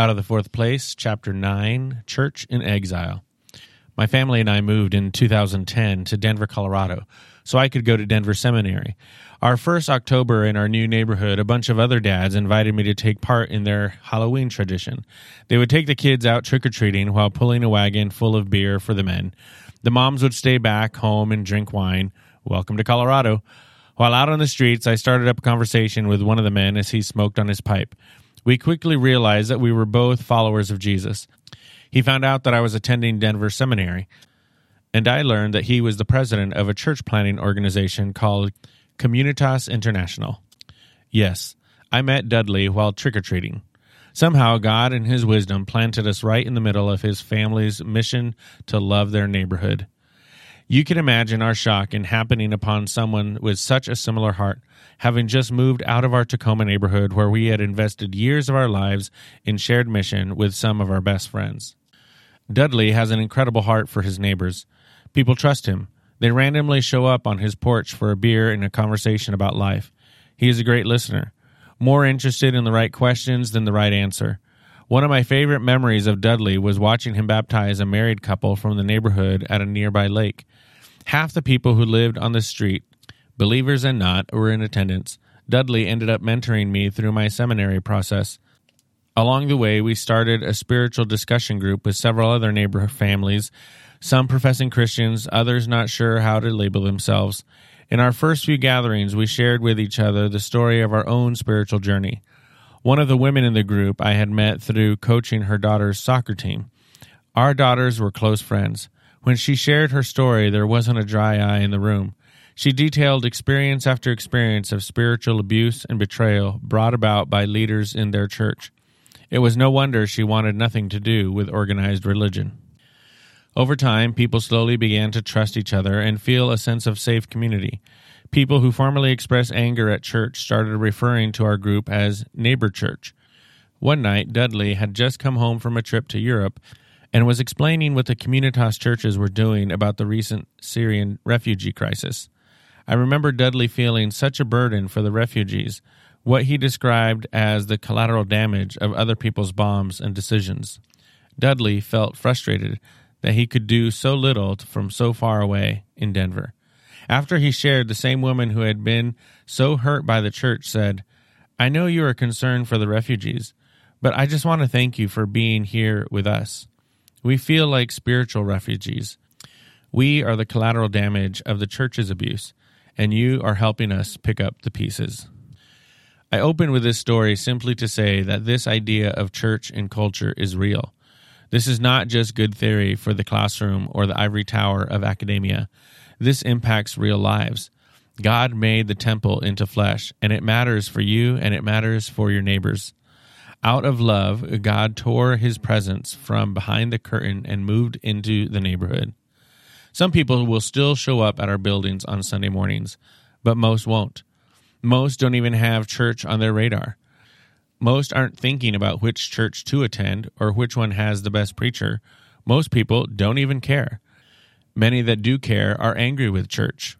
Out of the Fourth Place, Chapter 9 Church in Exile. My family and I moved in 2010 to Denver, Colorado, so I could go to Denver Seminary. Our first October in our new neighborhood, a bunch of other dads invited me to take part in their Halloween tradition. They would take the kids out trick or treating while pulling a wagon full of beer for the men. The moms would stay back home and drink wine. Welcome to Colorado. While out on the streets, I started up a conversation with one of the men as he smoked on his pipe. We quickly realized that we were both followers of Jesus. He found out that I was attending Denver Seminary, and I learned that he was the president of a church planting organization called Communitas International. Yes, I met Dudley while trick or treating. Somehow, God, in His wisdom, planted us right in the middle of His family's mission to love their neighborhood. You can imagine our shock in happening upon someone with such a similar heart, having just moved out of our Tacoma neighborhood where we had invested years of our lives in shared mission with some of our best friends. Dudley has an incredible heart for his neighbors. People trust him. They randomly show up on his porch for a beer and a conversation about life. He is a great listener, more interested in the right questions than the right answer. One of my favorite memories of Dudley was watching him baptize a married couple from the neighborhood at a nearby lake. Half the people who lived on the street, believers and not, were in attendance. Dudley ended up mentoring me through my seminary process. Along the way, we started a spiritual discussion group with several other neighbor families, some professing Christians, others not sure how to label themselves. In our first few gatherings, we shared with each other the story of our own spiritual journey. One of the women in the group I had met through coaching her daughter's soccer team. Our daughters were close friends. When she shared her story, there wasn't a dry eye in the room. She detailed experience after experience of spiritual abuse and betrayal brought about by leaders in their church. It was no wonder she wanted nothing to do with organized religion. Over time, people slowly began to trust each other and feel a sense of safe community. People who formerly expressed anger at church started referring to our group as Neighbor Church. One night, Dudley had just come home from a trip to Europe and was explaining what the Communitas churches were doing about the recent Syrian refugee crisis. I remember Dudley feeling such a burden for the refugees what he described as the collateral damage of other people's bombs and decisions. Dudley felt frustrated that he could do so little from so far away in Denver. After he shared, the same woman who had been so hurt by the church said, I know you are concerned for the refugees, but I just want to thank you for being here with us. We feel like spiritual refugees. We are the collateral damage of the church's abuse, and you are helping us pick up the pieces. I open with this story simply to say that this idea of church and culture is real. This is not just good theory for the classroom or the ivory tower of academia. This impacts real lives. God made the temple into flesh, and it matters for you and it matters for your neighbors. Out of love, God tore his presence from behind the curtain and moved into the neighborhood. Some people will still show up at our buildings on Sunday mornings, but most won't. Most don't even have church on their radar. Most aren't thinking about which church to attend or which one has the best preacher. Most people don't even care. Many that do care are angry with church.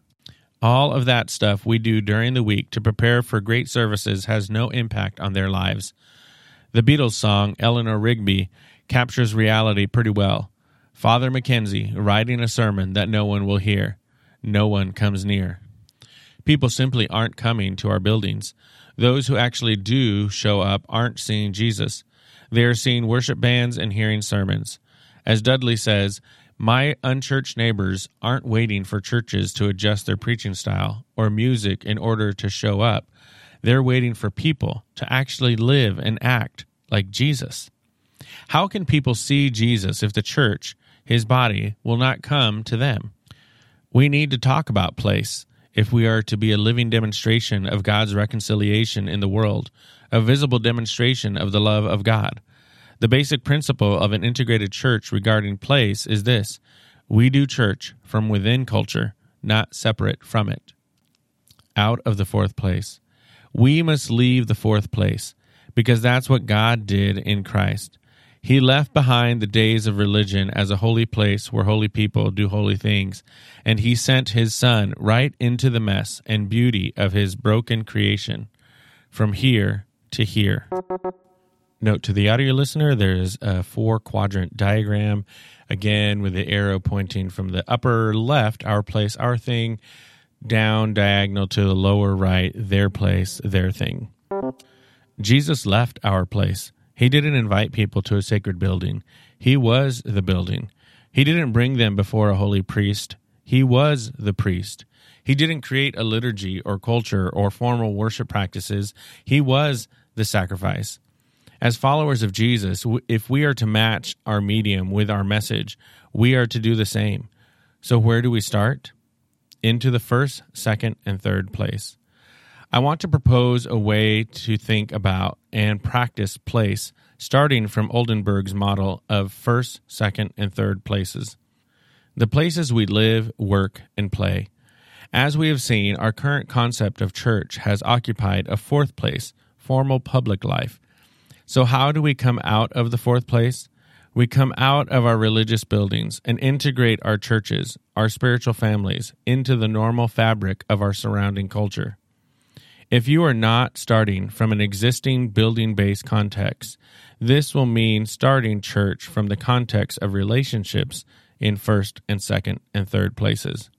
All of that stuff we do during the week to prepare for great services has no impact on their lives. The Beatles song, Eleanor Rigby, captures reality pretty well. Father Mackenzie writing a sermon that no one will hear. No one comes near. People simply aren't coming to our buildings. Those who actually do show up aren't seeing Jesus. They are seeing worship bands and hearing sermons. As Dudley says, my unchurched neighbors aren't waiting for churches to adjust their preaching style or music in order to show up. They're waiting for people to actually live and act like Jesus. How can people see Jesus if the church, his body, will not come to them? We need to talk about place if we are to be a living demonstration of God's reconciliation in the world, a visible demonstration of the love of God. The basic principle of an integrated church regarding place is this we do church from within culture, not separate from it. Out of the fourth place. We must leave the fourth place because that's what God did in Christ. He left behind the days of religion as a holy place where holy people do holy things, and he sent his son right into the mess and beauty of his broken creation, from here to here. Note to the audio listener there's a four quadrant diagram, again, with the arrow pointing from the upper left, our place, our thing, down diagonal to the lower right, their place, their thing. Jesus left our place. He didn't invite people to a sacred building. He was the building. He didn't bring them before a holy priest. He was the priest. He didn't create a liturgy or culture or formal worship practices. He was the sacrifice. As followers of Jesus, if we are to match our medium with our message, we are to do the same. So, where do we start? Into the first, second, and third place. I want to propose a way to think about and practice place, starting from Oldenburg's model of first, second, and third places. The places we live, work, and play. As we have seen, our current concept of church has occupied a fourth place, formal public life, so, how do we come out of the fourth place? We come out of our religious buildings and integrate our churches, our spiritual families, into the normal fabric of our surrounding culture. If you are not starting from an existing building based context, this will mean starting church from the context of relationships in first and second and third places.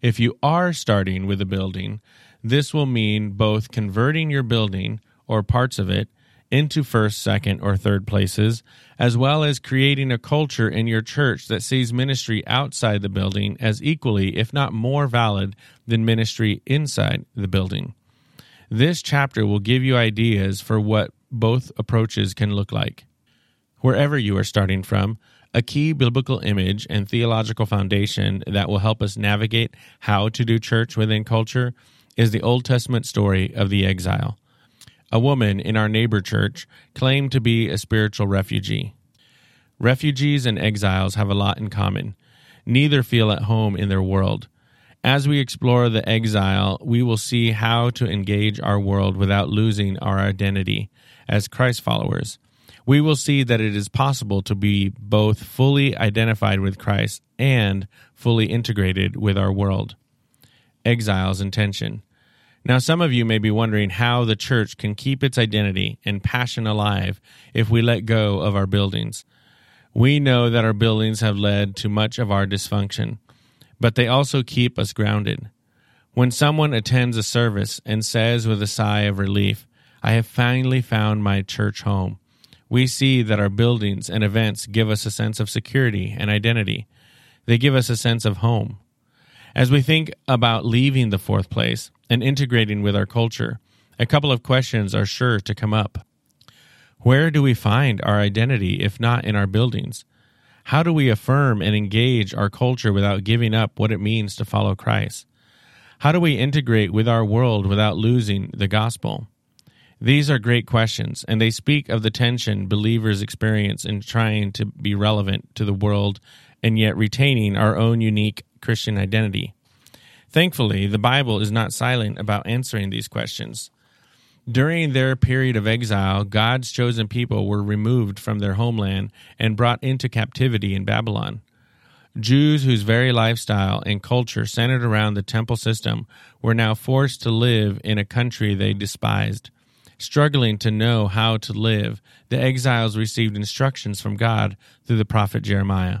If you are starting with a building, this will mean both converting your building or parts of it into first, second, or third places, as well as creating a culture in your church that sees ministry outside the building as equally, if not more valid, than ministry inside the building. This chapter will give you ideas for what both approaches can look like. Wherever you are starting from, a key biblical image and theological foundation that will help us navigate how to do church within culture is the Old Testament story of the exile a woman in our neighbor church claimed to be a spiritual refugee. Refugees and exiles have a lot in common. Neither feel at home in their world. As we explore the exile, we will see how to engage our world without losing our identity as Christ followers. We will see that it is possible to be both fully identified with Christ and fully integrated with our world. Exile's intention. Now, some of you may be wondering how the church can keep its identity and passion alive if we let go of our buildings. We know that our buildings have led to much of our dysfunction, but they also keep us grounded. When someone attends a service and says with a sigh of relief, I have finally found my church home, we see that our buildings and events give us a sense of security and identity. They give us a sense of home. As we think about leaving the fourth place and integrating with our culture, a couple of questions are sure to come up. Where do we find our identity if not in our buildings? How do we affirm and engage our culture without giving up what it means to follow Christ? How do we integrate with our world without losing the gospel? These are great questions, and they speak of the tension believers experience in trying to be relevant to the world and yet retaining our own unique Christian identity. Thankfully, the Bible is not silent about answering these questions. During their period of exile, God's chosen people were removed from their homeland and brought into captivity in Babylon. Jews whose very lifestyle and culture centered around the temple system were now forced to live in a country they despised. Struggling to know how to live, the exiles received instructions from God through the prophet Jeremiah.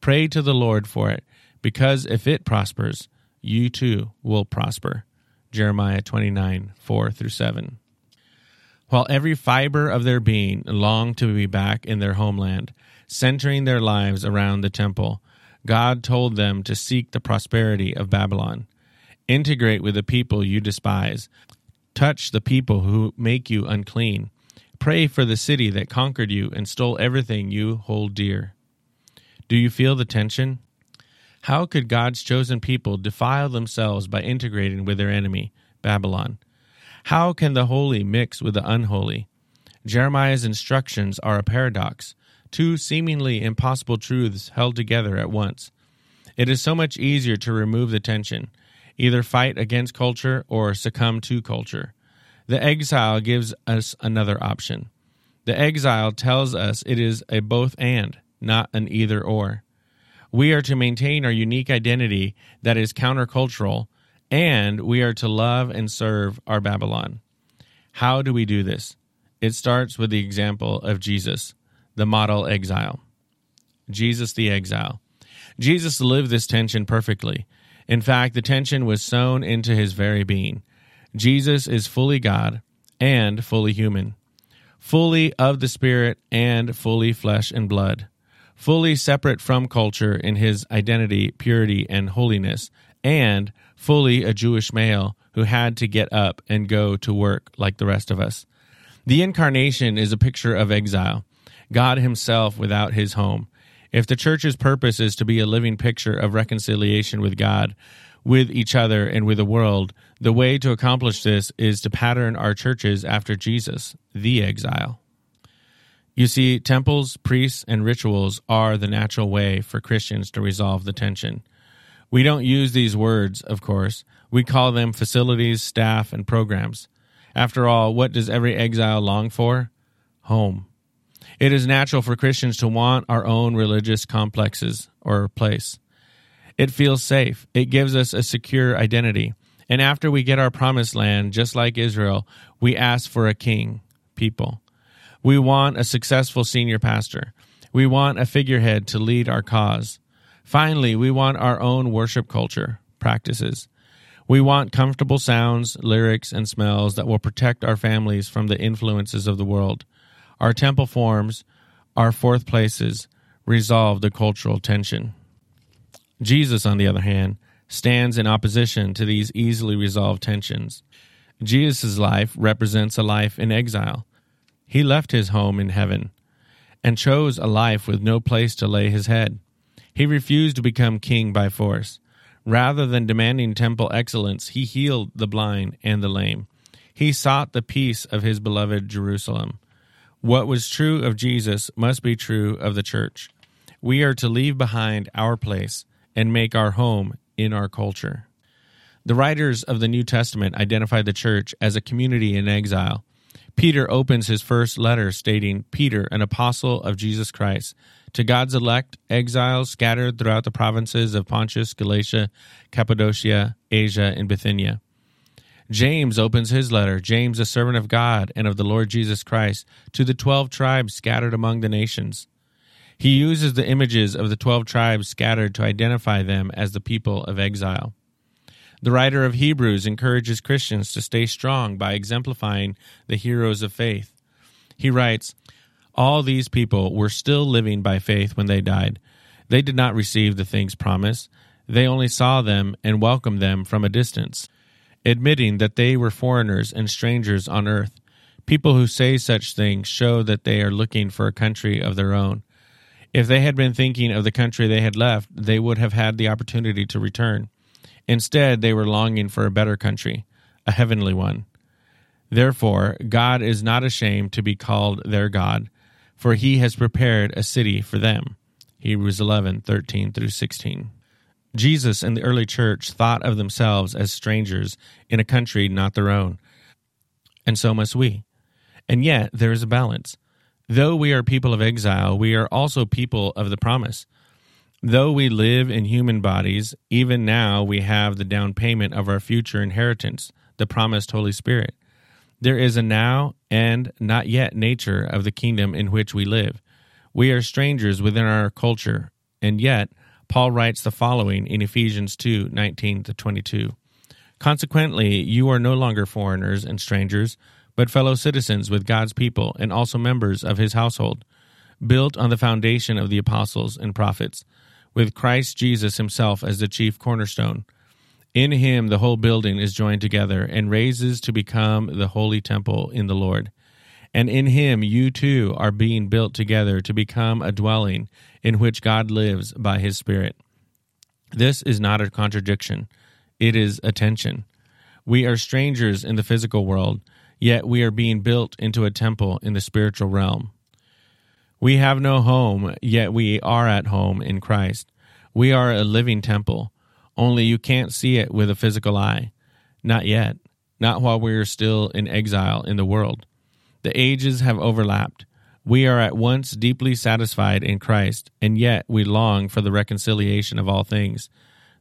Pray to the Lord for it, because if it prospers, you too will prosper. Jeremiah 29 4 through 7. While every fiber of their being longed to be back in their homeland, centering their lives around the temple, God told them to seek the prosperity of Babylon. Integrate with the people you despise. Touch the people who make you unclean. Pray for the city that conquered you and stole everything you hold dear. Do you feel the tension? How could God's chosen people defile themselves by integrating with their enemy, Babylon? How can the holy mix with the unholy? Jeremiah's instructions are a paradox, two seemingly impossible truths held together at once. It is so much easier to remove the tension, either fight against culture or succumb to culture. The exile gives us another option. The exile tells us it is a both and, not an either or. We are to maintain our unique identity that is countercultural, and we are to love and serve our Babylon. How do we do this? It starts with the example of Jesus, the model exile. Jesus the exile. Jesus lived this tension perfectly. In fact, the tension was sown into his very being. Jesus is fully God and fully human, fully of the Spirit and fully flesh and blood, fully separate from culture in his identity, purity, and holiness, and fully a Jewish male who had to get up and go to work like the rest of us. The incarnation is a picture of exile, God Himself without His home. If the church's purpose is to be a living picture of reconciliation with God, with each other, and with the world, the way to accomplish this is to pattern our churches after Jesus, the exile. You see, temples, priests, and rituals are the natural way for Christians to resolve the tension. We don't use these words, of course. We call them facilities, staff, and programs. After all, what does every exile long for? Home. It is natural for Christians to want our own religious complexes or place. It feels safe. It gives us a secure identity. And after we get our promised land, just like Israel, we ask for a king, people. We want a successful senior pastor. We want a figurehead to lead our cause. Finally, we want our own worship culture, practices. We want comfortable sounds, lyrics, and smells that will protect our families from the influences of the world. Our temple forms, our fourth places, resolve the cultural tension. Jesus, on the other hand, stands in opposition to these easily resolved tensions. Jesus' life represents a life in exile. He left his home in heaven and chose a life with no place to lay his head. He refused to become king by force. Rather than demanding temple excellence, he healed the blind and the lame. He sought the peace of his beloved Jerusalem. What was true of Jesus must be true of the church. We are to leave behind our place and make our home in our culture. The writers of the New Testament identify the church as a community in exile. Peter opens his first letter stating, Peter, an apostle of Jesus Christ, to God's elect, exiles scattered throughout the provinces of Pontus, Galatia, Cappadocia, Asia, and Bithynia. James opens his letter, James, a servant of God and of the Lord Jesus Christ, to the twelve tribes scattered among the nations. He uses the images of the twelve tribes scattered to identify them as the people of exile. The writer of Hebrews encourages Christians to stay strong by exemplifying the heroes of faith. He writes, all these people were still living by faith when they died. They did not receive the things promised. They only saw them and welcomed them from a distance, admitting that they were foreigners and strangers on earth. People who say such things show that they are looking for a country of their own. If they had been thinking of the country they had left, they would have had the opportunity to return. Instead, they were longing for a better country, a heavenly one. Therefore, God is not ashamed to be called their God for he has prepared a city for them. Hebrews 11, 13 through 16. Jesus and the early church thought of themselves as strangers in a country not their own. And so must we. And yet there is a balance. Though we are people of exile, we are also people of the promise. Though we live in human bodies, even now we have the down payment of our future inheritance, the promised Holy Spirit. There is a now and not yet nature of the kingdom in which we live. We are strangers within our culture, and yet Paul writes the following in Ephesians 2 19 to 22. Consequently, you are no longer foreigners and strangers, but fellow citizens with God's people and also members of his household, built on the foundation of the apostles and prophets, with Christ Jesus himself as the chief cornerstone in him, the whole building is joined together and raises to become the holy temple in the Lord. And in him, you too are being built together to become a dwelling in which God lives by his Spirit. This is not a contradiction, it is a tension. We are strangers in the physical world, yet we are being built into a temple in the spiritual realm. We have no home, yet we are at home in Christ. We are a living temple, only you can't see it with a physical eye. Not yet, not while we are still in exile in the world. The ages have overlapped. We are at once deeply satisfied in Christ, and yet we long for the reconciliation of all things,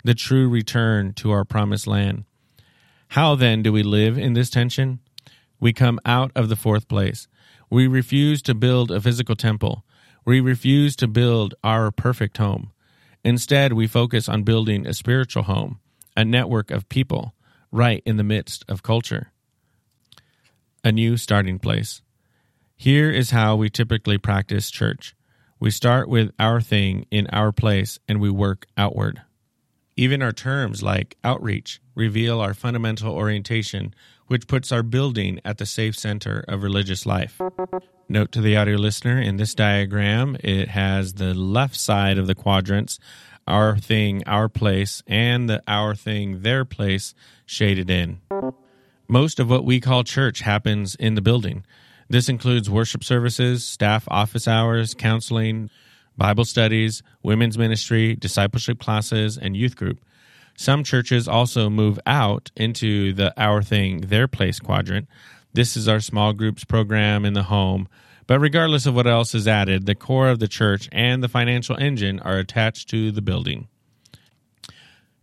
the true return to our promised land. How then do we live in this tension? We come out of the fourth place. We refuse to build a physical temple. We refuse to build our perfect home. Instead, we focus on building a spiritual home, a network of people, right in the midst of culture. A new starting place. Here is how we typically practice church. We start with our thing in our place and we work outward. Even our terms like outreach reveal our fundamental orientation, which puts our building at the safe center of religious life. Note to the audio listener in this diagram, it has the left side of the quadrants, our thing, our place, and the our thing, their place shaded in. Most of what we call church happens in the building. This includes worship services, staff office hours, counseling, Bible studies, women's ministry, discipleship classes, and youth group. Some churches also move out into the Our Thing, Their Place quadrant. This is our small groups program in the home. But regardless of what else is added, the core of the church and the financial engine are attached to the building.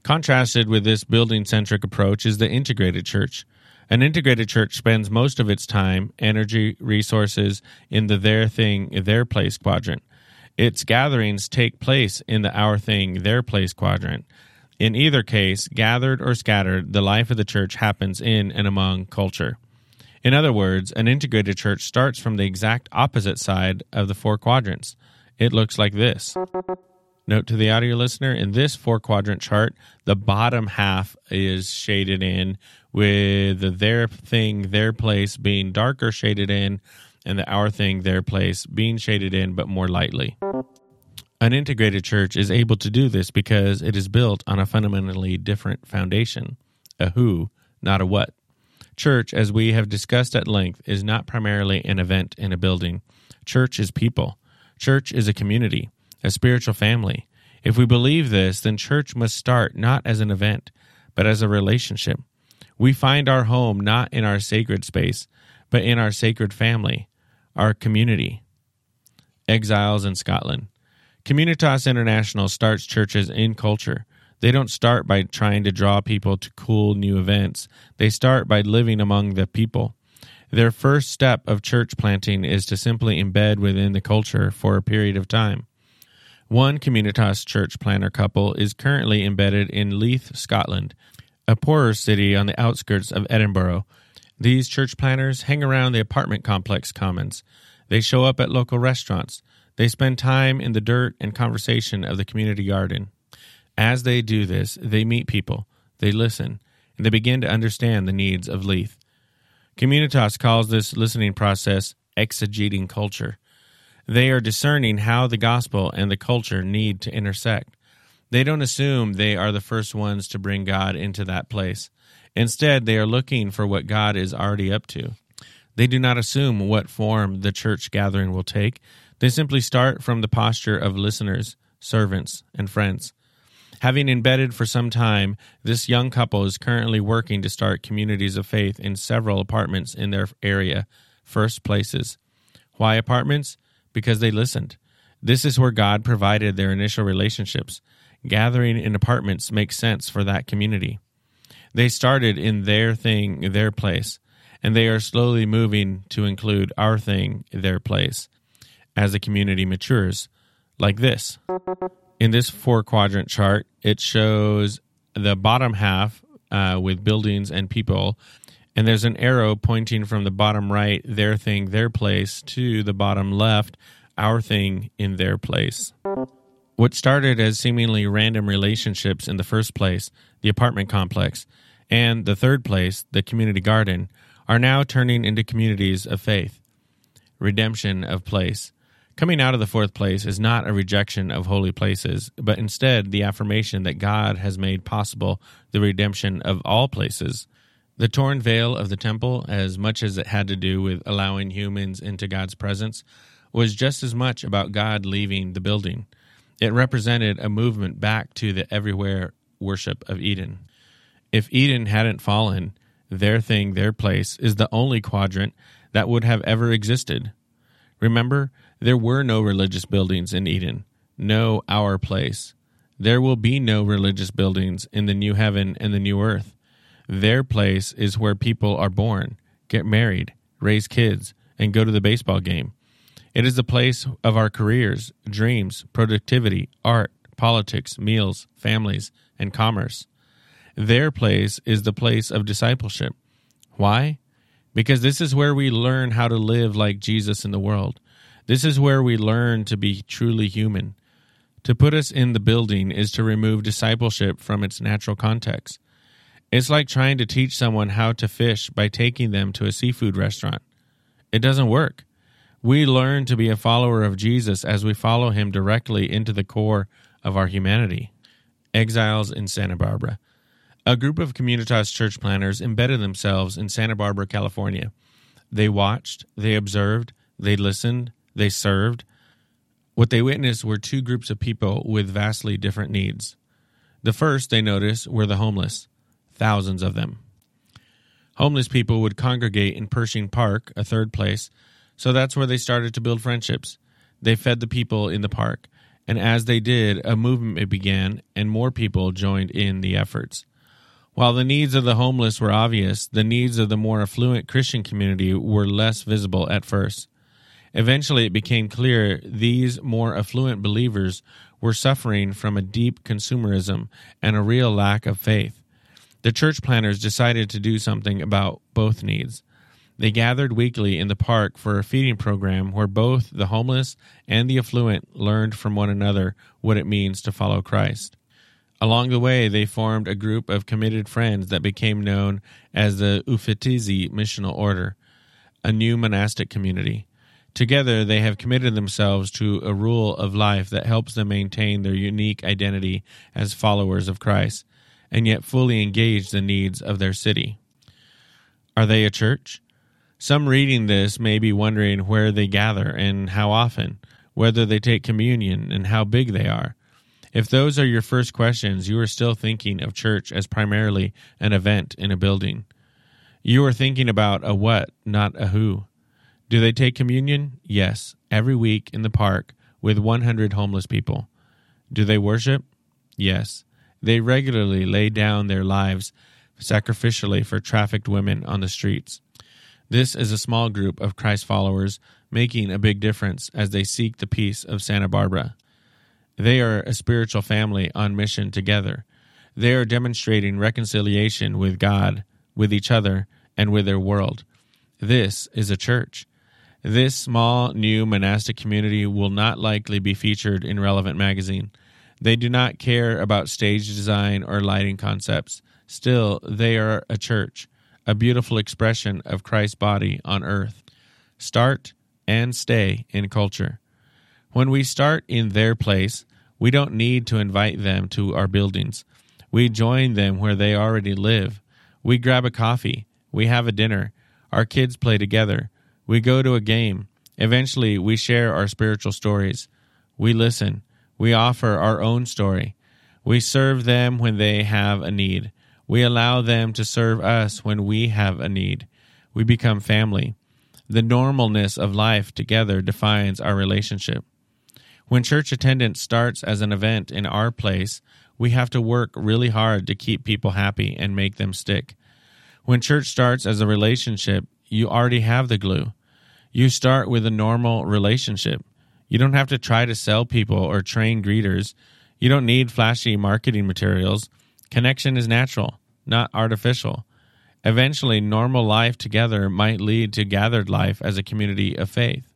Contrasted with this building centric approach is the integrated church. An integrated church spends most of its time, energy, resources in the their thing, their place quadrant. Its gatherings take place in the our thing, their place quadrant. In either case, gathered or scattered, the life of the church happens in and among culture. In other words, an integrated church starts from the exact opposite side of the four quadrants. It looks like this. Note to the audio listener in this four quadrant chart, the bottom half is shaded in with the their thing, their place being darker shaded in, and the our thing, their place being shaded in but more lightly. An integrated church is able to do this because it is built on a fundamentally different foundation a who, not a what. Church, as we have discussed at length, is not primarily an event in a building. Church is people. Church is a community a spiritual family. If we believe this, then church must start not as an event, but as a relationship. We find our home not in our sacred space, but in our sacred family, our community. Exiles in Scotland. Communitas International starts churches in culture. They don't start by trying to draw people to cool new events. They start by living among the people. Their first step of church planting is to simply embed within the culture for a period of time. One Communitas church planter couple is currently embedded in Leith, Scotland, a poorer city on the outskirts of Edinburgh. These church planters hang around the apartment complex commons. They show up at local restaurants. They spend time in the dirt and conversation of the community garden. As they do this, they meet people, they listen, and they begin to understand the needs of Leith. Communitas calls this listening process exegeting culture. They are discerning how the gospel and the culture need to intersect. They don't assume they are the first ones to bring God into that place. Instead, they are looking for what God is already up to. They do not assume what form the church gathering will take. They simply start from the posture of listeners, servants, and friends. Having embedded for some time, this young couple is currently working to start communities of faith in several apartments in their area, first places. Why apartments? because they listened. This is where God provided their initial relationships. Gathering in apartments makes sense for that community. They started in their thing, their place, and they are slowly moving to include our thing, their place, as the community matures, like this. In this four quadrant chart, it shows the bottom half uh, with buildings and people, and there's an arrow pointing from the bottom right, their thing, their place, to the bottom left, our thing in their place. What started as seemingly random relationships in the first place, the apartment complex, and the third place, the community garden, are now turning into communities of faith. Redemption of place. Coming out of the fourth place is not a rejection of holy places, but instead the affirmation that God has made possible the redemption of all places. The torn veil of the temple, as much as it had to do with allowing humans into God's presence, was just as much about God leaving the building. It represented a movement back to the everywhere worship of Eden. If Eden hadn't fallen, their thing, their place, is the only quadrant that would have ever existed. Remember, there were no religious buildings in Eden, no our place. There will be no religious buildings in the new heaven and the new earth. Their place is where people are born, get married, raise kids, and go to the baseball game. It is the place of our careers, dreams, productivity, art, politics, meals, families, and commerce. Their place is the place of discipleship. Why? Because this is where we learn how to live like Jesus in the world. This is where we learn to be truly human. To put us in the building is to remove discipleship from its natural context. It's like trying to teach someone how to fish by taking them to a seafood restaurant. It doesn't work. We learn to be a follower of Jesus as we follow him directly into the core of our humanity. Exiles in Santa Barbara. A group of Communitas church planters embedded themselves in Santa Barbara, California. They watched, they observed, they listened, they served. What they witnessed were two groups of people with vastly different needs. The first they noticed were the homeless thousands of them. Homeless people would congregate in Pershing Park, a third place, so that's where they started to build friendships. They fed the people in the park, and as they did, a movement began, and more people joined in the efforts. While the needs of the homeless were obvious, the needs of the more affluent Christian community were less visible at first. Eventually, it became clear these more affluent believers were suffering from a deep consumerism and a real lack of faith the church planners decided to do something about both needs. They gathered weekly in the park for a feeding program where both the homeless and the affluent learned from one another what it means to follow Christ. Along the way, they formed a group of committed friends that became known as the Uffizi Missional Order, a new monastic community. Together, they have committed themselves to a rule of life that helps them maintain their unique identity as followers of Christ and yet fully engage the needs of their city. Are they a church? Some reading this may be wondering where they gather and how often, whether they take communion and how big they are. If those are your first questions, you are still thinking of church as primarily an event in a building. You are thinking about a what, not a who. Do they take communion? Yes, every week in the park with 100 homeless people. Do they worship? Yes. They regularly lay down their lives sacrificially for trafficked women on the streets. This is a small group of Christ followers making a big difference as they seek the peace of Santa Barbara. They are a spiritual family on mission together. They are demonstrating reconciliation with God, with each other, and with their world. This is a church. This small new monastic community will not likely be featured in Relevant magazine. They do not care about stage design or lighting concepts. Still, they are a church, a beautiful expression of Christ's body on earth. Start and stay in culture. When we start in their place, we don't need to invite them to our buildings. We join them where they already live. We grab a coffee. We have a dinner. Our kids play together. We go to a game. Eventually, we share our spiritual stories. We listen. We offer our own story. We serve them when they have a need. We allow them to serve us when we have a need. We become family. The normalness of life together defines our relationship. When church attendance starts as an event in our place, we have to work really hard to keep people happy and make them stick. When church starts as a relationship, you already have the glue. You start with a normal relationship. You don't have to try to sell people or train greeters. You don't need flashy marketing materials. Connection is natural, not artificial. Eventually, normal life together might lead to gathered life as a community of faith.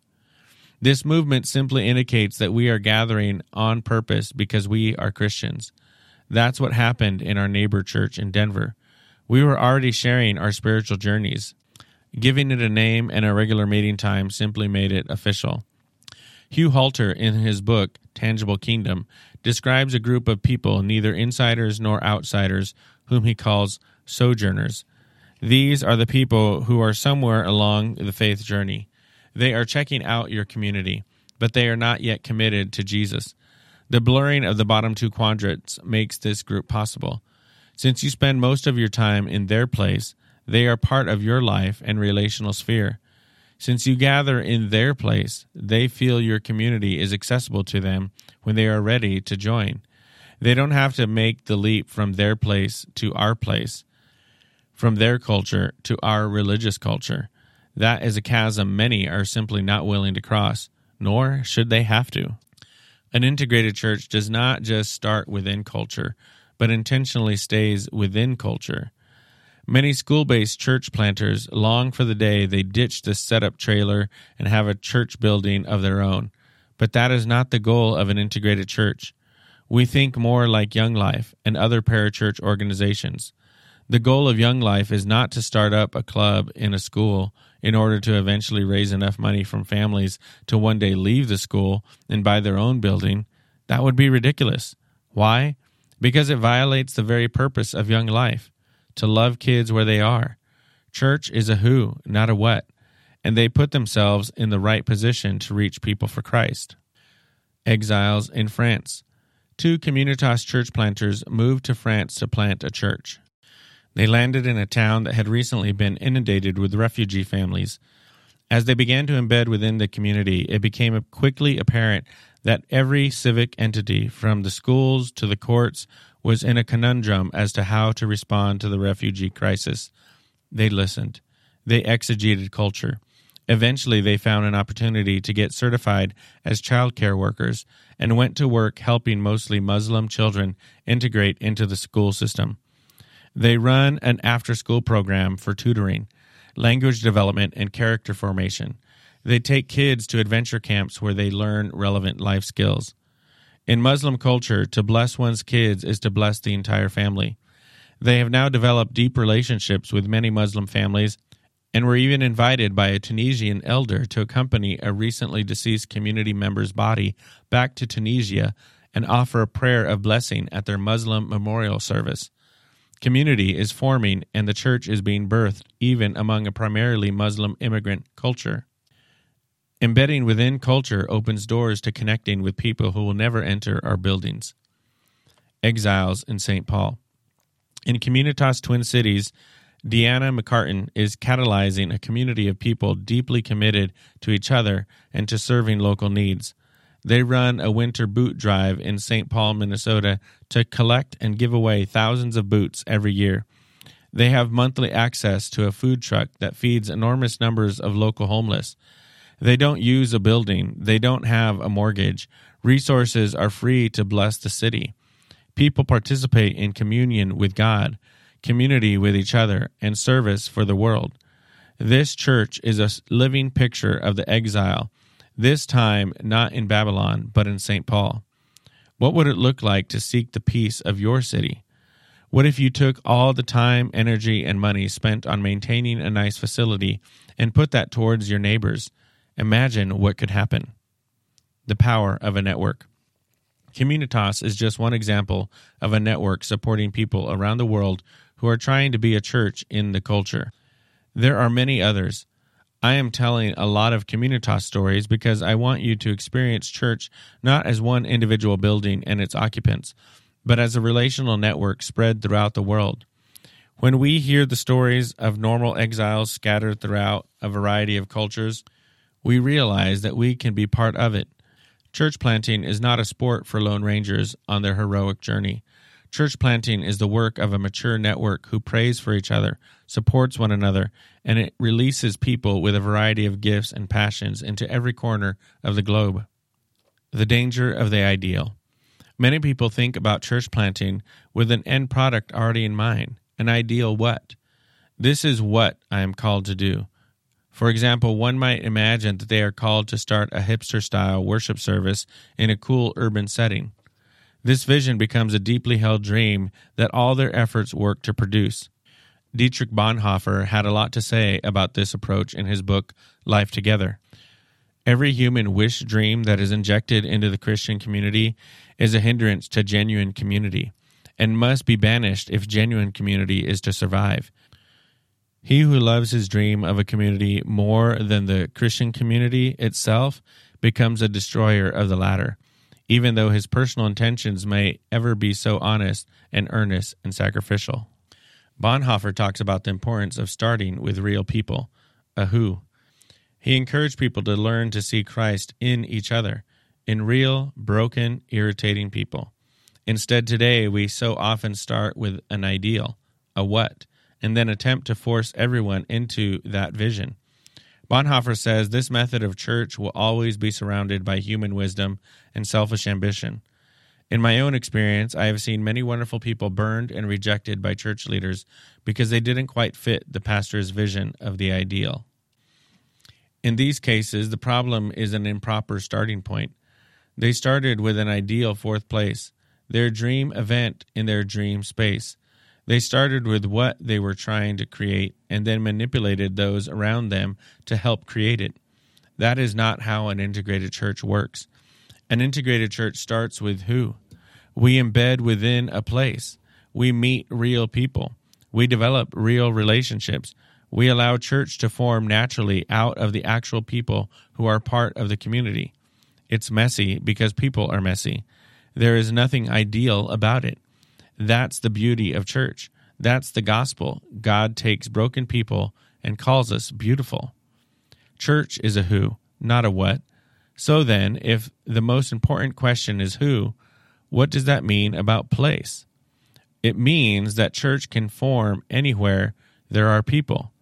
This movement simply indicates that we are gathering on purpose because we are Christians. That's what happened in our neighbor church in Denver. We were already sharing our spiritual journeys. Giving it a name and a regular meeting time simply made it official. Hugh Halter, in his book Tangible Kingdom, describes a group of people, neither insiders nor outsiders, whom he calls sojourners. These are the people who are somewhere along the faith journey. They are checking out your community, but they are not yet committed to Jesus. The blurring of the bottom two quadrants makes this group possible. Since you spend most of your time in their place, they are part of your life and relational sphere. Since you gather in their place, they feel your community is accessible to them when they are ready to join. They don't have to make the leap from their place to our place, from their culture to our religious culture. That is a chasm many are simply not willing to cross, nor should they have to. An integrated church does not just start within culture, but intentionally stays within culture. Many school based church planters long for the day they ditch the setup trailer and have a church building of their own. But that is not the goal of an integrated church. We think more like Young Life and other parachurch organizations. The goal of Young Life is not to start up a club in a school in order to eventually raise enough money from families to one day leave the school and buy their own building. That would be ridiculous. Why? Because it violates the very purpose of Young Life to love kids where they are. Church is a who, not a what, and they put themselves in the right position to reach people for Christ. Exiles in France. Two Communitas church planters moved to France to plant a church. They landed in a town that had recently been inundated with refugee families. As they began to embed within the community, it became quickly apparent that every civic entity, from the schools to the courts, was in a conundrum as to how to respond to the refugee crisis. They listened. They exegeted culture. Eventually, they found an opportunity to get certified as child care workers and went to work helping mostly Muslim children integrate into the school system. They run an after school program for tutoring, language development, and character formation. They take kids to adventure camps where they learn relevant life skills. In Muslim culture, to bless one's kids is to bless the entire family. They have now developed deep relationships with many Muslim families and were even invited by a Tunisian elder to accompany a recently deceased community member's body back to Tunisia and offer a prayer of blessing at their Muslim memorial service. Community is forming and the church is being birthed even among a primarily Muslim immigrant culture. Embedding within culture opens doors to connecting with people who will never enter our buildings. Exiles in St. Paul. In Communitas Twin Cities, Deanna McCartan is catalyzing a community of people deeply committed to each other and to serving local needs. They run a winter boot drive in St. Paul, Minnesota to collect and give away thousands of boots every year. They have monthly access to a food truck that feeds enormous numbers of local homeless. They don't use a building, they don't have a mortgage. Resources are free to bless the city. People participate in communion with God, community with each other, and service for the world. This church is a living picture of the exile, this time not in Babylon, but in St. Paul. What would it look like to seek the peace of your city? What if you took all the time, energy, and money spent on maintaining a nice facility and put that towards your neighbors? Imagine what could happen. The power of a network. Communitas is just one example of a network supporting people around the world who are trying to be a church in the culture. There are many others. I am telling a lot of Communitas stories because I want you to experience church not as one individual building and its occupants, but as a relational network spread throughout the world. When we hear the stories of normal exiles scattered throughout a variety of cultures, we realize that we can be part of it. Church planting is not a sport for Lone Rangers on their heroic journey. Church planting is the work of a mature network who prays for each other, supports one another, and it releases people with a variety of gifts and passions into every corner of the globe. The danger of the ideal. Many people think about church planting with an end product already in mind. An ideal what? This is what I am called to do. For example, one might imagine that they are called to start a hipster style worship service in a cool urban setting. This vision becomes a deeply held dream that all their efforts work to produce. Dietrich Bonhoeffer had a lot to say about this approach in his book, Life Together. Every human wish dream that is injected into the Christian community is a hindrance to genuine community and must be banished if genuine community is to survive. He who loves his dream of a community more than the Christian community itself becomes a destroyer of the latter, even though his personal intentions may ever be so honest and earnest and sacrificial. Bonhoeffer talks about the importance of starting with real people, a who. He encouraged people to learn to see Christ in each other, in real, broken, irritating people. Instead, today we so often start with an ideal, a what, and then attempt to force everyone into that vision. Bonhoeffer says this method of church will always be surrounded by human wisdom and selfish ambition. In my own experience, I have seen many wonderful people burned and rejected by church leaders because they didn't quite fit the pastor's vision of the ideal. In these cases, the problem is an improper starting point. They started with an ideal fourth place, their dream event in their dream space. They started with what they were trying to create and then manipulated those around them to help create it. That is not how an integrated church works. An integrated church starts with who? We embed within a place. We meet real people. We develop real relationships. We allow church to form naturally out of the actual people who are part of the community. It's messy because people are messy. There is nothing ideal about it. That's the beauty of church. That's the gospel. God takes broken people and calls us beautiful. Church is a who, not a what. So then, if the most important question is who, what does that mean about place? It means that church can form anywhere there are people.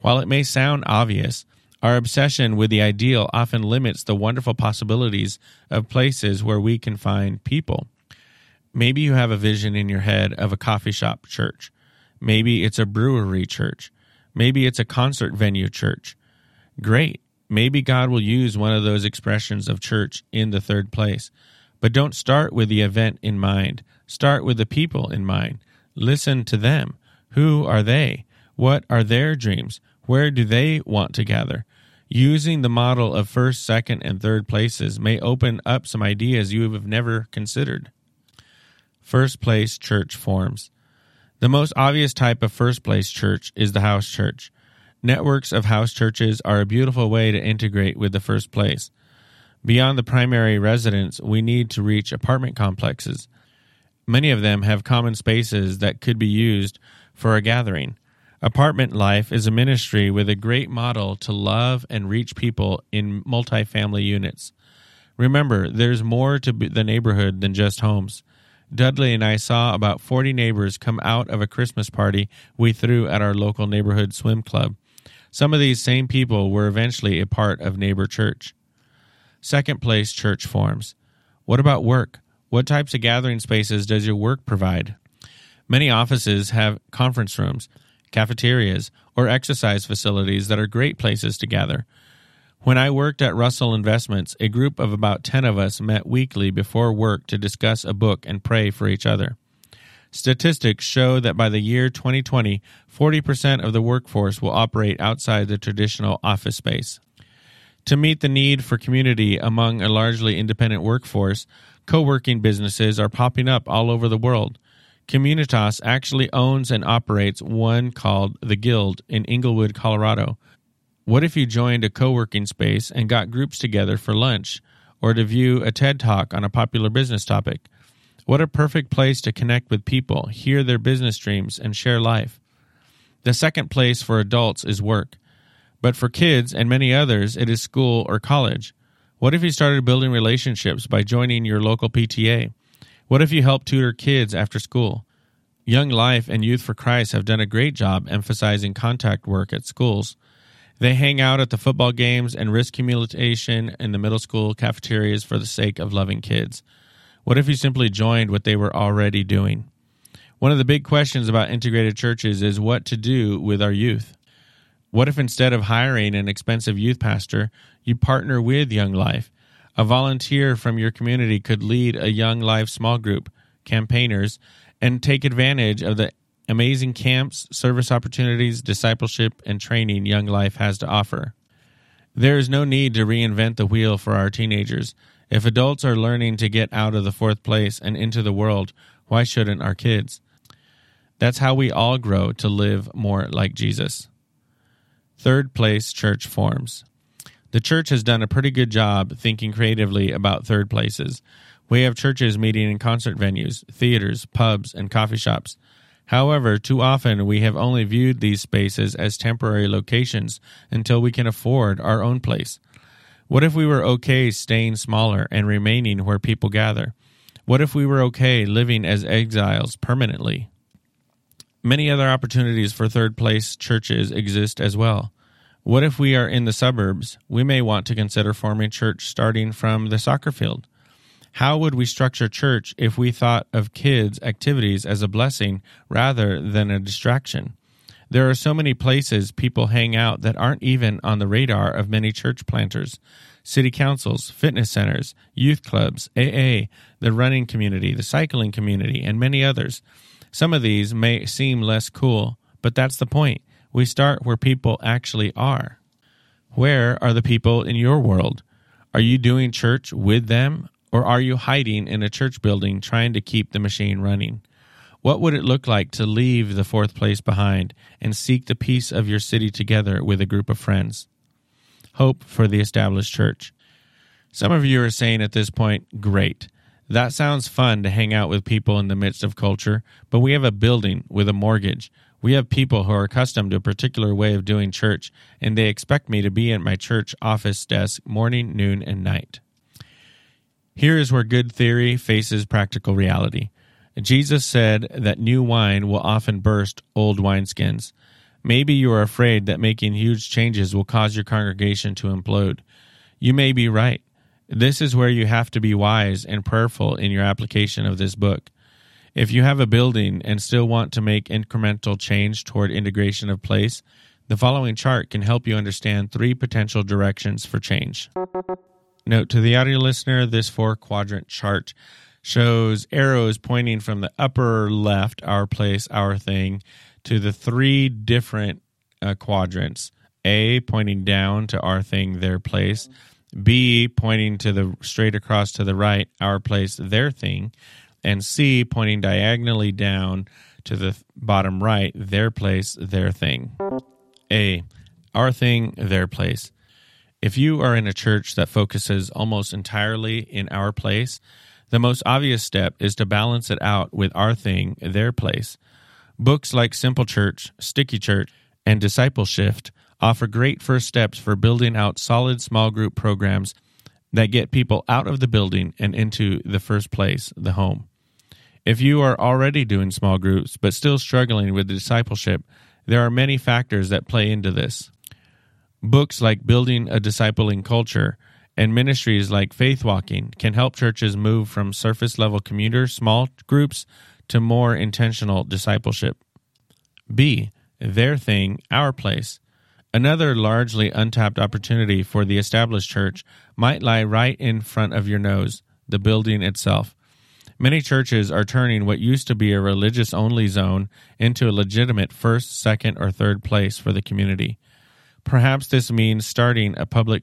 While it may sound obvious, our obsession with the ideal often limits the wonderful possibilities of places where we can find people. Maybe you have a vision in your head of a coffee shop church. Maybe it's a brewery church. Maybe it's a concert venue church. Great. Maybe God will use one of those expressions of church in the third place. But don't start with the event in mind. Start with the people in mind. Listen to them. Who are they? What are their dreams? Where do they want to gather? Using the model of first, second, and third places may open up some ideas you have never considered. First place church forms. The most obvious type of first place church is the house church. Networks of house churches are a beautiful way to integrate with the first place. Beyond the primary residence, we need to reach apartment complexes. Many of them have common spaces that could be used for a gathering. Apartment life is a ministry with a great model to love and reach people in multifamily units. Remember, there's more to the neighborhood than just homes. Dudley and I saw about 40 neighbors come out of a Christmas party we threw at our local neighborhood swim club. Some of these same people were eventually a part of Neighbor Church. Second place church forms. What about work? What types of gathering spaces does your work provide? Many offices have conference rooms, cafeterias, or exercise facilities that are great places to gather. When I worked at Russell Investments, a group of about 10 of us met weekly before work to discuss a book and pray for each other. Statistics show that by the year 2020, 40% of the workforce will operate outside the traditional office space. To meet the need for community among a largely independent workforce, co working businesses are popping up all over the world. Communitas actually owns and operates one called The Guild in Englewood, Colorado what if you joined a co working space and got groups together for lunch or to view a TED Talk on a popular business topic? What a perfect place to connect with people, hear their business dreams, and share life. The second place for adults is work. But for kids and many others, it is school or college. What if you started building relationships by joining your local PTA? What if you helped tutor kids after school? Young Life and Youth for Christ have done a great job emphasizing contact work at schools. They hang out at the football games and risk humiliation in the middle school cafeterias for the sake of loving kids. What if you simply joined what they were already doing? One of the big questions about integrated churches is what to do with our youth. What if instead of hiring an expensive youth pastor, you partner with Young Life? A volunteer from your community could lead a Young Life small group, campaigners, and take advantage of the amazing camps, service opportunities, discipleship, and training Young Life has to offer. There is no need to reinvent the wheel for our teenagers. If adults are learning to get out of the fourth place and into the world, why shouldn't our kids? That's how we all grow to live more like Jesus. Third place church forms. The church has done a pretty good job thinking creatively about third places. We have churches meeting in concert venues, theaters, pubs, and coffee shops. However, too often we have only viewed these spaces as temporary locations until we can afford our own place. What if we were okay staying smaller and remaining where people gather? What if we were okay living as exiles permanently? Many other opportunities for third place churches exist as well. What if we are in the suburbs? We may want to consider forming church starting from the soccer field. How would we structure church if we thought of kids' activities as a blessing rather than a distraction? There are so many places people hang out that aren't even on the radar of many church planters city councils, fitness centers, youth clubs, AA, the running community, the cycling community, and many others. Some of these may seem less cool, but that's the point. We start where people actually are. Where are the people in your world? Are you doing church with them, or are you hiding in a church building trying to keep the machine running? What would it look like to leave the fourth place behind and seek the peace of your city together with a group of friends? Hope for the established church. Some of you are saying at this point, great. That sounds fun to hang out with people in the midst of culture, but we have a building with a mortgage. We have people who are accustomed to a particular way of doing church, and they expect me to be at my church office desk morning, noon, and night. Here is where good theory faces practical reality. Jesus said that new wine will often burst old wineskins. Maybe you are afraid that making huge changes will cause your congregation to implode. You may be right. This is where you have to be wise and prayerful in your application of this book. If you have a building and still want to make incremental change toward integration of place, the following chart can help you understand three potential directions for change. Note to the audio listener this four quadrant chart shows arrows pointing from the upper left, our place, our thing, to the three different uh, quadrants A pointing down to our thing, their place. B pointing to the straight across to the right, our place, their thing, and C pointing diagonally down to the bottom right, their place, their thing. A, our thing, their place. If you are in a church that focuses almost entirely in our place, the most obvious step is to balance it out with our thing, their place. Books like Simple Church, Sticky Church, and Disciple Shift offer great first steps for building out solid small group programs that get people out of the building and into the first place, the home. If you are already doing small groups but still struggling with discipleship, there are many factors that play into this. Books like Building a Discipling Culture and ministries like Faith Walking can help churches move from surface level commuter small groups to more intentional discipleship. B. Their Thing, Our Place Another largely untapped opportunity for the established church might lie right in front of your nose the building itself. Many churches are turning what used to be a religious only zone into a legitimate first, second, or third place for the community. Perhaps this means starting a public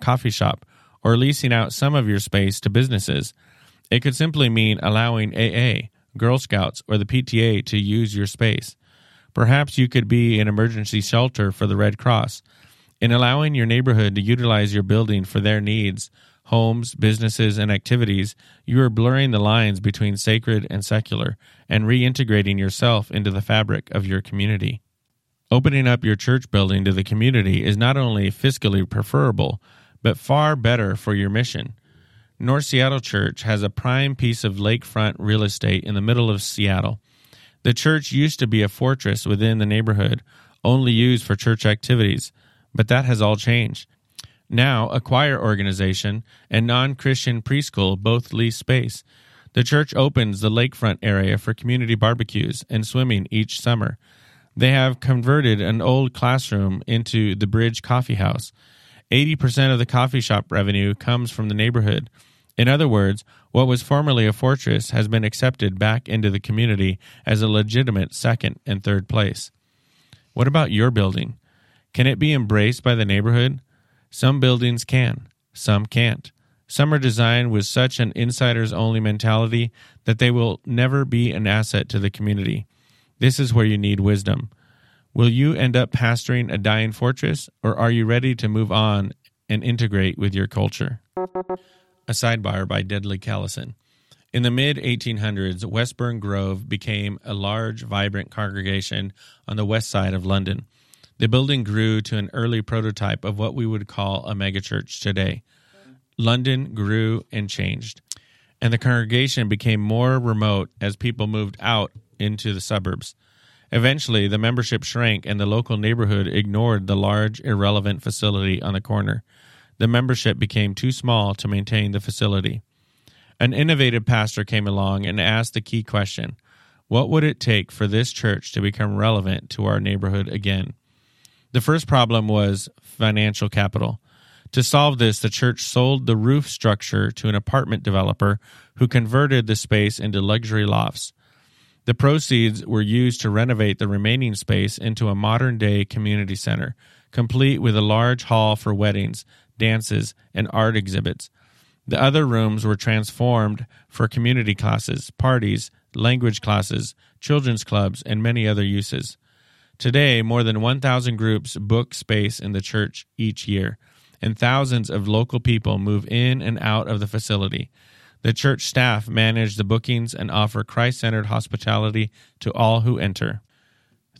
coffee shop or leasing out some of your space to businesses. It could simply mean allowing AA, Girl Scouts, or the PTA to use your space. Perhaps you could be an emergency shelter for the Red Cross. In allowing your neighborhood to utilize your building for their needs, homes, businesses, and activities, you are blurring the lines between sacred and secular and reintegrating yourself into the fabric of your community. Opening up your church building to the community is not only fiscally preferable, but far better for your mission. North Seattle Church has a prime piece of lakefront real estate in the middle of Seattle. The church used to be a fortress within the neighborhood, only used for church activities, but that has all changed. Now, a choir organization and non Christian preschool both lease space. The church opens the lakefront area for community barbecues and swimming each summer. They have converted an old classroom into the Bridge Coffee House. 80% of the coffee shop revenue comes from the neighborhood. In other words, what was formerly a fortress has been accepted back into the community as a legitimate second and third place. What about your building? Can it be embraced by the neighborhood? Some buildings can, some can't. Some are designed with such an insiders only mentality that they will never be an asset to the community. This is where you need wisdom. Will you end up pastoring a dying fortress, or are you ready to move on and integrate with your culture? A sidebar by Dudley Callison. In the mid 1800s, Westbourne Grove became a large, vibrant congregation on the west side of London. The building grew to an early prototype of what we would call a megachurch today. London grew and changed, and the congregation became more remote as people moved out into the suburbs. Eventually, the membership shrank and the local neighborhood ignored the large, irrelevant facility on the corner. The membership became too small to maintain the facility. An innovative pastor came along and asked the key question What would it take for this church to become relevant to our neighborhood again? The first problem was financial capital. To solve this, the church sold the roof structure to an apartment developer who converted the space into luxury lofts. The proceeds were used to renovate the remaining space into a modern day community center, complete with a large hall for weddings, dances, and art exhibits. The other rooms were transformed for community classes, parties, language classes, children's clubs, and many other uses. Today, more than 1,000 groups book space in the church each year, and thousands of local people move in and out of the facility. The church staff manage the bookings and offer Christ centered hospitality to all who enter.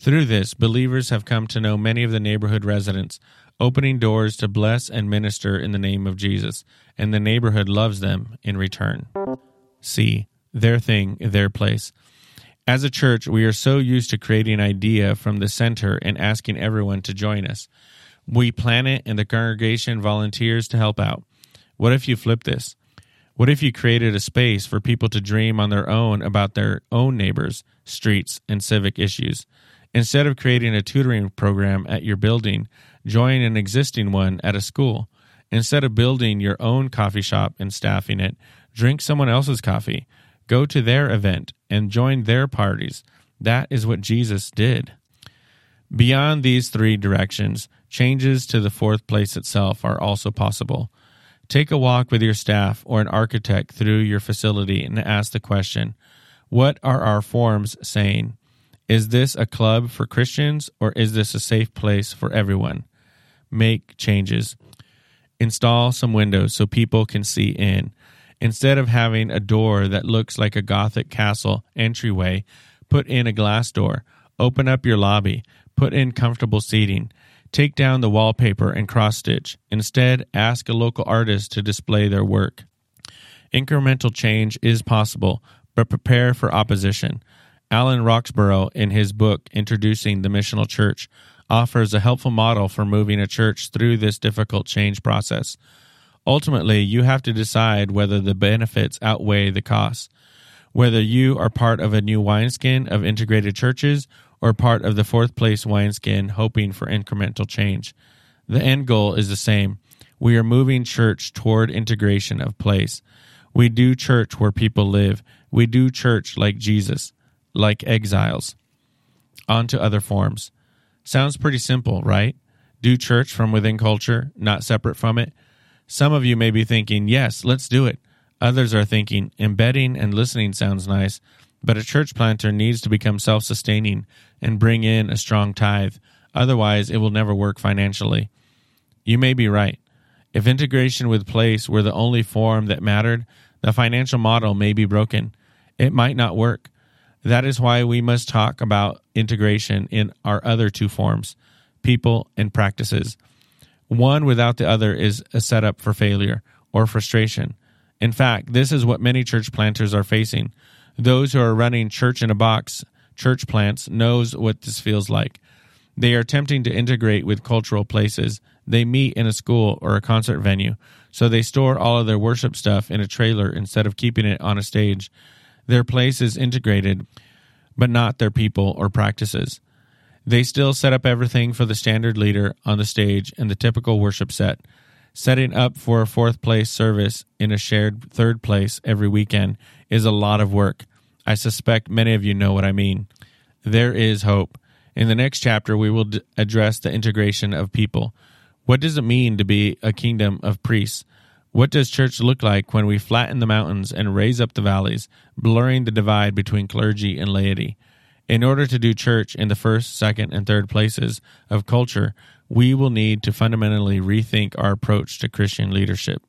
Through this, believers have come to know many of the neighborhood residents, opening doors to bless and minister in the name of Jesus, and the neighborhood loves them in return. C. Their thing, their place. As a church, we are so used to creating an idea from the center and asking everyone to join us. We plan it, and the congregation volunteers to help out. What if you flip this? What if you created a space for people to dream on their own about their own neighbors, streets, and civic issues? Instead of creating a tutoring program at your building, join an existing one at a school. Instead of building your own coffee shop and staffing it, drink someone else's coffee. Go to their event and join their parties. That is what Jesus did. Beyond these three directions, changes to the fourth place itself are also possible. Take a walk with your staff or an architect through your facility and ask the question What are our forms saying? Is this a club for Christians or is this a safe place for everyone? Make changes. Install some windows so people can see in. Instead of having a door that looks like a Gothic castle entryway, put in a glass door. Open up your lobby. Put in comfortable seating. Take down the wallpaper and cross stitch. Instead, ask a local artist to display their work. Incremental change is possible, but prepare for opposition. Alan Roxburgh, in his book Introducing the Missional Church, offers a helpful model for moving a church through this difficult change process. Ultimately, you have to decide whether the benefits outweigh the costs. Whether you are part of a new wineskin of integrated churches or part of the fourth place wineskin hoping for incremental change. The end goal is the same. We are moving church toward integration of place. We do church where people live. We do church like Jesus, like exiles. On to other forms. Sounds pretty simple, right? Do church from within culture, not separate from it. Some of you may be thinking, yes, let's do it. Others are thinking, embedding and listening sounds nice, but a church planter needs to become self sustaining and bring in a strong tithe. Otherwise, it will never work financially. You may be right. If integration with place were the only form that mattered, the financial model may be broken. It might not work. That is why we must talk about integration in our other two forms people and practices. One without the other is a setup for failure or frustration. In fact, this is what many church planters are facing. Those who are running church in a box church plants knows what this feels like. They are attempting to integrate with cultural places. They meet in a school or a concert venue, so they store all of their worship stuff in a trailer instead of keeping it on a stage. Their place is integrated, but not their people or practices. They still set up everything for the standard leader on the stage and the typical worship set. Setting up for a fourth place service in a shared third place every weekend is a lot of work. I suspect many of you know what I mean. There is hope. In the next chapter, we will d- address the integration of people. What does it mean to be a kingdom of priests? What does church look like when we flatten the mountains and raise up the valleys, blurring the divide between clergy and laity? In order to do church in the first, second, and third places of culture, we will need to fundamentally rethink our approach to Christian leadership.